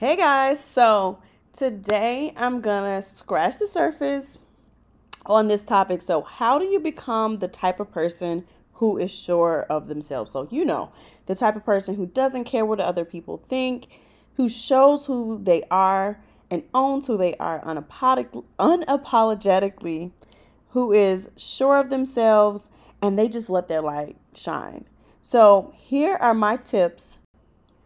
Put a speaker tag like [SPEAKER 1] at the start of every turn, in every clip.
[SPEAKER 1] Hey guys, so today I'm gonna scratch the surface on this topic. So, how do you become the type of person who is sure of themselves? So, you know, the type of person who doesn't care what other people think, who shows who they are and owns who they are unapologetically, who is sure of themselves and they just let their light shine. So, here are my tips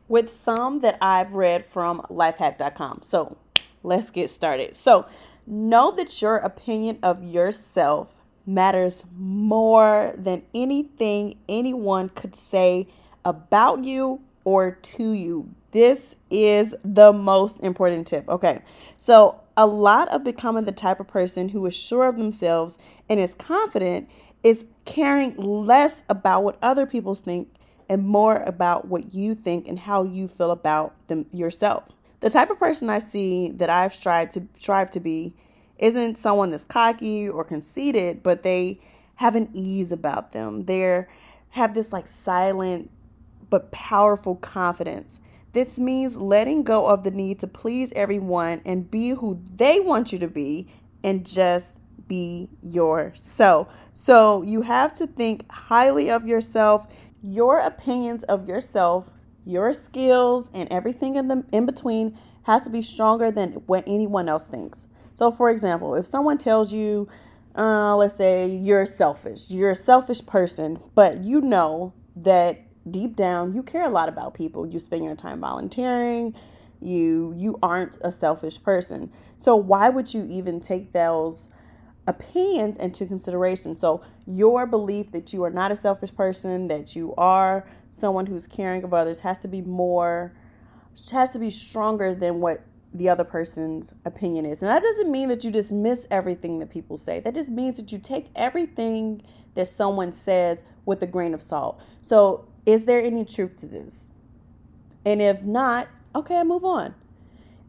[SPEAKER 1] with some that I've read from lifehack.com. So let's get started. So, know that your opinion of yourself matters more than anything anyone could say about you or to you. This is the most important tip. Okay. So, a lot of becoming the type of person who is sure of themselves and is confident is caring less about what other people think and more about what you think and how you feel about them yourself. The type of person I see that I've strived to strive to be isn't someone that's cocky or conceited, but they have an ease about them. They have this like silent but powerful confidence. This means letting go of the need to please everyone and be who they want you to be and just be yourself. So you have to think highly of yourself your opinions of yourself, your skills, and everything in the in between has to be stronger than what anyone else thinks. So, for example, if someone tells you, uh, let's say you're selfish, you're a selfish person, but you know that deep down you care a lot about people. You spend your time volunteering. You you aren't a selfish person. So why would you even take those opinions into consideration. So, your belief that you are not a selfish person, that you are someone who's caring of others, has to be more, has to be stronger than what the other person's opinion is. And that doesn't mean that you dismiss everything that people say, that just means that you take everything that someone says with a grain of salt. So, is there any truth to this? And if not, okay, I move on.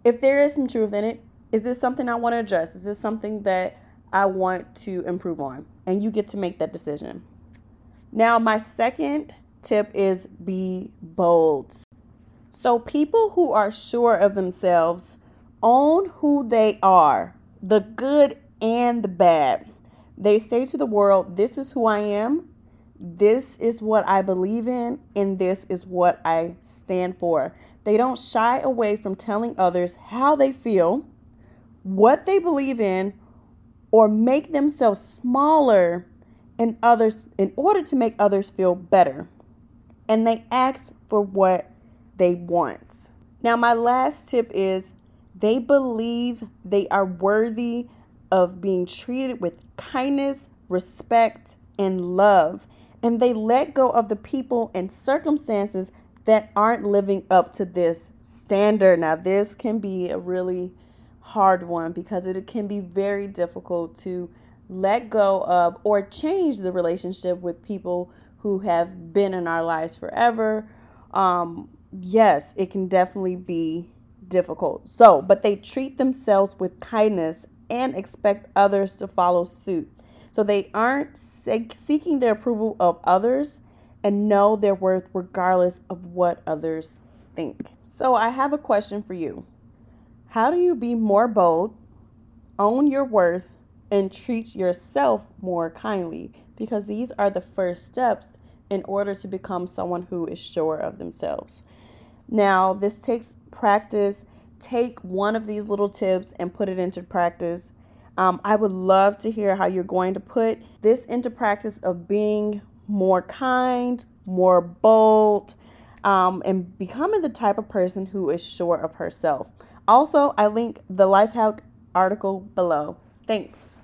[SPEAKER 1] If there is some truth in it, is this something I want to address? Is this something that I want to improve on. And you get to make that decision. Now, my second tip is be bold. So, people who are sure of themselves own who they are, the good and the bad. They say to the world, This is who I am, this is what I believe in, and this is what I stand for. They don't shy away from telling others how they feel, what they believe in, or make themselves smaller in others in order to make others feel better. And they ask for what they want. Now, my last tip is they believe they are worthy of being treated with kindness, respect, and love. And they let go of the people and circumstances that aren't living up to this standard. Now, this can be a really hard one because it can be very difficult to let go of or change the relationship with people who have been in our lives forever. Um, yes, it can definitely be difficult. So, but they treat themselves with kindness and expect others to follow suit. So they aren't seeking the approval of others and know their worth regardless of what others think. So, I have a question for you. How do you be more bold, own your worth, and treat yourself more kindly? Because these are the first steps in order to become someone who is sure of themselves. Now, this takes practice. Take one of these little tips and put it into practice. Um, I would love to hear how you're going to put this into practice of being more kind, more bold, um, and becoming the type of person who is sure of herself. Also, I link the Lifehack article below. Thanks.